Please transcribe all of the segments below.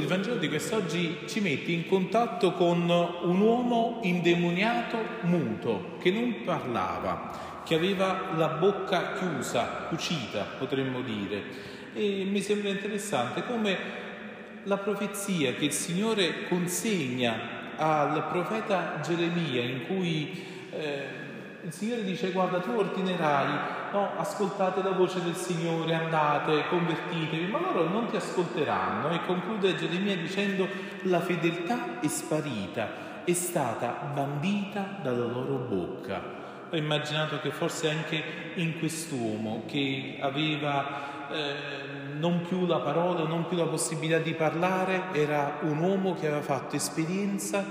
il Vangelo di quest'oggi ci mette in contatto con un uomo indemoniato muto che non parlava, che aveva la bocca chiusa, cucita, potremmo dire. E mi sembra interessante come la profezia che il Signore consegna al profeta Geremia, in cui eh, il Signore dice guarda tu ordinerai, no, ascoltate la voce del Signore, andate, convertitevi, ma loro non ti ascolteranno e conclude Geremia dicendo la fedeltà è sparita, è stata bandita dalla loro bocca. Ho immaginato che forse anche in quest'uomo che aveva eh, non più la parola, non più la possibilità di parlare, era un uomo che aveva fatto esperienza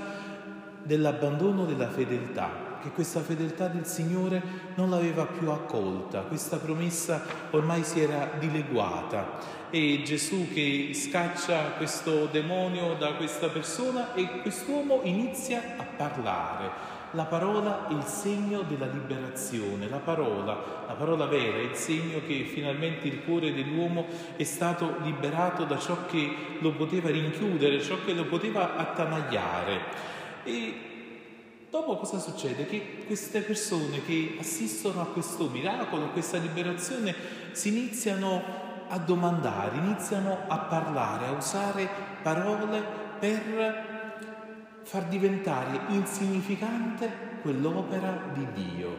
dell'abbandono della fedeltà che questa fedeltà del Signore non l'aveva più accolta, questa promessa ormai si era dileguata e Gesù che scaccia questo demonio da questa persona e quest'uomo inizia a parlare. La parola è il segno della liberazione, la parola, la parola vera è il segno che finalmente il cuore dell'uomo è stato liberato da ciò che lo poteva rinchiudere, ciò che lo poteva attanagliare. E Dopo cosa succede? Che queste persone che assistono a questo miracolo, a questa liberazione, si iniziano a domandare, iniziano a parlare, a usare parole per far diventare insignificante quell'opera di Dio.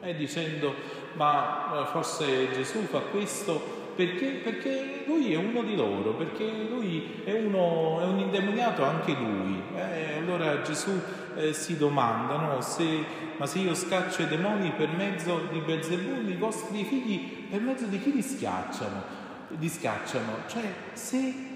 E dicendo, ma forse Gesù fa questo perché, perché, lui è uno di loro, perché lui è, uno, è un indemoniato anche lui. Eh, allora Gesù eh, si domanda, no? se, ma se io scaccio i demoni per mezzo di Belzebù, i vostri figli per mezzo di chi li schiacciano? Li scacciano? Cioè, se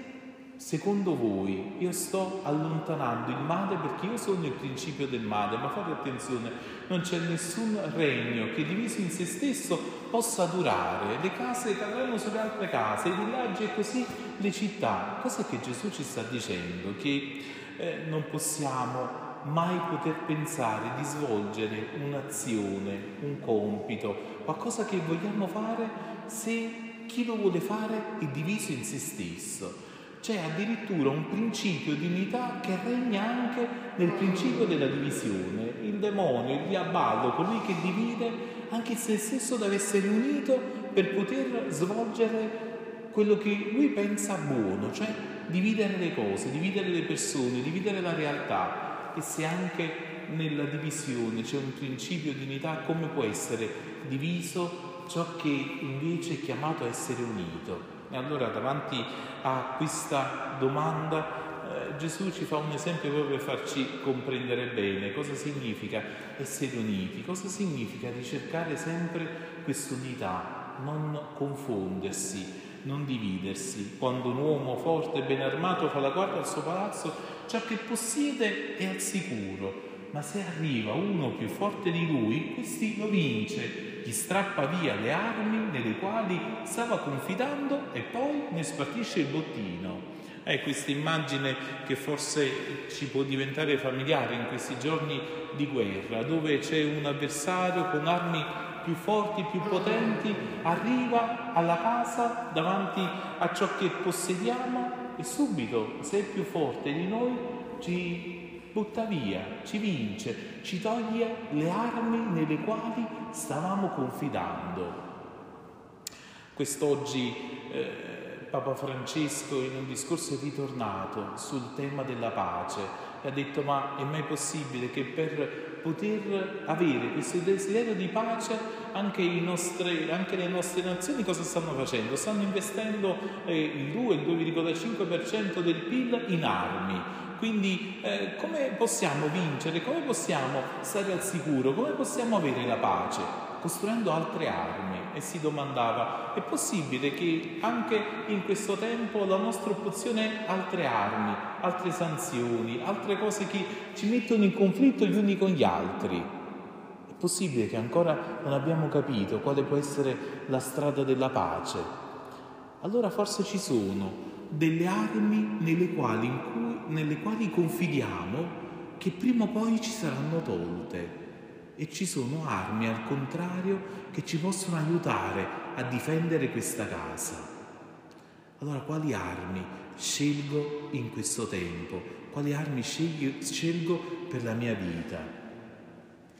secondo voi io sto allontanando il male perché io sono il principio del male, ma fate attenzione, non c'è nessun regno che diviso in se stesso possa durare, le case cadranno sulle altre case, i villaggi e così le città. Cos'è che Gesù ci sta dicendo? Che eh, non possiamo mai poter pensare di svolgere un'azione, un compito, qualcosa che vogliamo fare se chi lo vuole fare è diviso in se stesso. C'è addirittura un principio di unità che regna anche nel principio della divisione. Il demonio, il diaballo, colui che divide, anche se stesso deve essere unito per poter svolgere quello che lui pensa buono, cioè dividere le cose, dividere le persone, dividere la realtà. E se anche nella divisione c'è un principio di unità, come può essere diviso ciò che invece è chiamato a essere unito? E allora davanti a questa domanda Gesù ci fa un esempio proprio per farci comprendere bene cosa significa essere uniti, cosa significa ricercare sempre quest'unità, non confondersi, non dividersi. Quando un uomo forte e ben armato fa la guardia al suo palazzo, ciò che possiede è al sicuro, ma se arriva uno più forte di lui, questi lo vince gli strappa via le armi nelle quali stava confidando e poi ne spartisce il bottino. È questa immagine che forse ci può diventare familiare in questi giorni di guerra, dove c'è un avversario con armi più forti, più potenti, arriva alla casa davanti a ciò che possediamo e subito, se è più forte di noi, ci butta via, ci vince, ci toglie le armi nelle quali stavamo confidando. Quest'oggi eh, Papa Francesco in un discorso è ritornato sul tema della pace e ha detto ma è mai possibile che per poter avere questo desiderio di pace anche, nostre, anche le nostre nazioni cosa stanno facendo? Stanno investendo eh, il 2, il 2,5% del PIL in armi quindi eh, come possiamo vincere, come possiamo stare al sicuro, come possiamo avere la pace? Costruendo altre armi. E si domandava, è possibile che anche in questo tempo la nostra opzione è altre armi, altre sanzioni, altre cose che ci mettono in conflitto gli uni con gli altri? È possibile che ancora non abbiamo capito quale può essere la strada della pace? Allora forse ci sono delle armi nelle quali, cui, nelle quali confidiamo che prima o poi ci saranno tolte e ci sono armi al contrario che ci possono aiutare a difendere questa casa. Allora quali armi scelgo in questo tempo? Quali armi scelgo per la mia vita?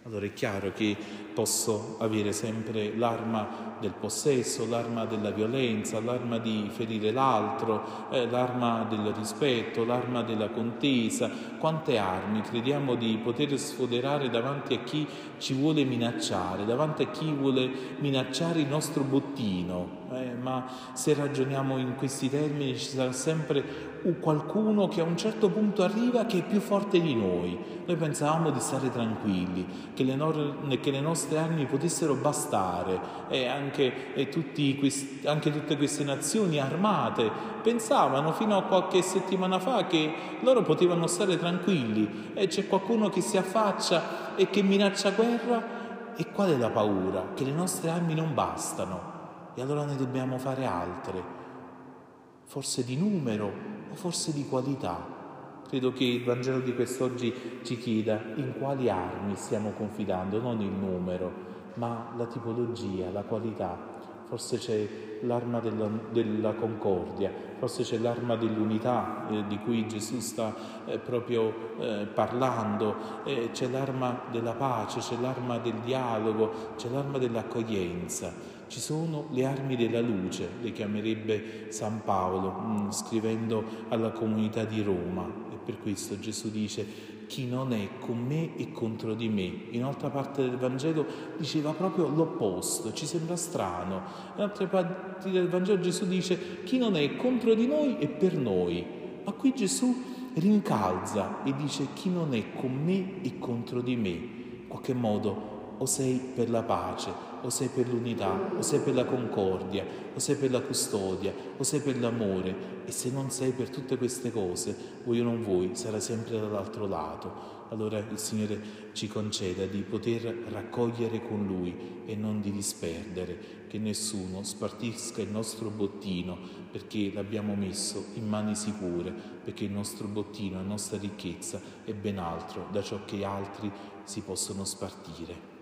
Allora è chiaro che posso avere sempre l'arma del possesso, l'arma della violenza, l'arma di ferire l'altro, eh, l'arma del rispetto, l'arma della contesa. Quante armi crediamo di poter sfoderare davanti a chi ci vuole minacciare, davanti a chi vuole minacciare il nostro bottino. Eh, ma se ragioniamo in questi termini ci sarà sempre qualcuno che a un certo punto arriva che è più forte di noi. Noi pensavamo di stare tranquilli, che le, no- che le nostre armi potessero bastare e anche, e questi, anche tutte queste nazioni armate pensavano fino a qualche settimana fa che loro potevano stare tranquilli e c'è qualcuno che si affaccia e che minaccia guerra e qual è la paura? Che le nostre armi non bastano e allora ne dobbiamo fare altre, forse di numero o forse di qualità. Credo che il Vangelo di quest'oggi ci chieda in quali armi stiamo confidando, non il numero, ma la tipologia, la qualità. Forse c'è l'arma della, della concordia, forse c'è l'arma dell'unità eh, di cui Gesù sta eh, proprio eh, parlando, c'è l'arma della pace, c'è l'arma del dialogo, c'è l'arma dell'accoglienza. Ci sono le armi della luce, le chiamerebbe San Paolo, mh, mm, scrivendo alla comunità di Roma. Per questo Gesù dice chi non è con me è contro di me. In un'altra parte del Vangelo diceva proprio l'opposto, ci sembra strano. In altre parti del Vangelo Gesù dice chi non è contro di noi è per noi. Ma qui Gesù rincalza e dice chi non è con me è contro di me. In qualche modo o sei per la pace, o sei per l'unità, o sei per la concordia, o sei per la custodia, o sei per l'amore. E se non sei per tutte queste cose, vuoi o non vuoi, sarà sempre dall'altro lato. Allora il Signore ci conceda di poter raccogliere con Lui e non di disperdere, che nessuno spartisca il nostro bottino perché l'abbiamo messo in mani sicure, perché il nostro bottino, la nostra ricchezza è ben altro da ciò che altri si possono spartire.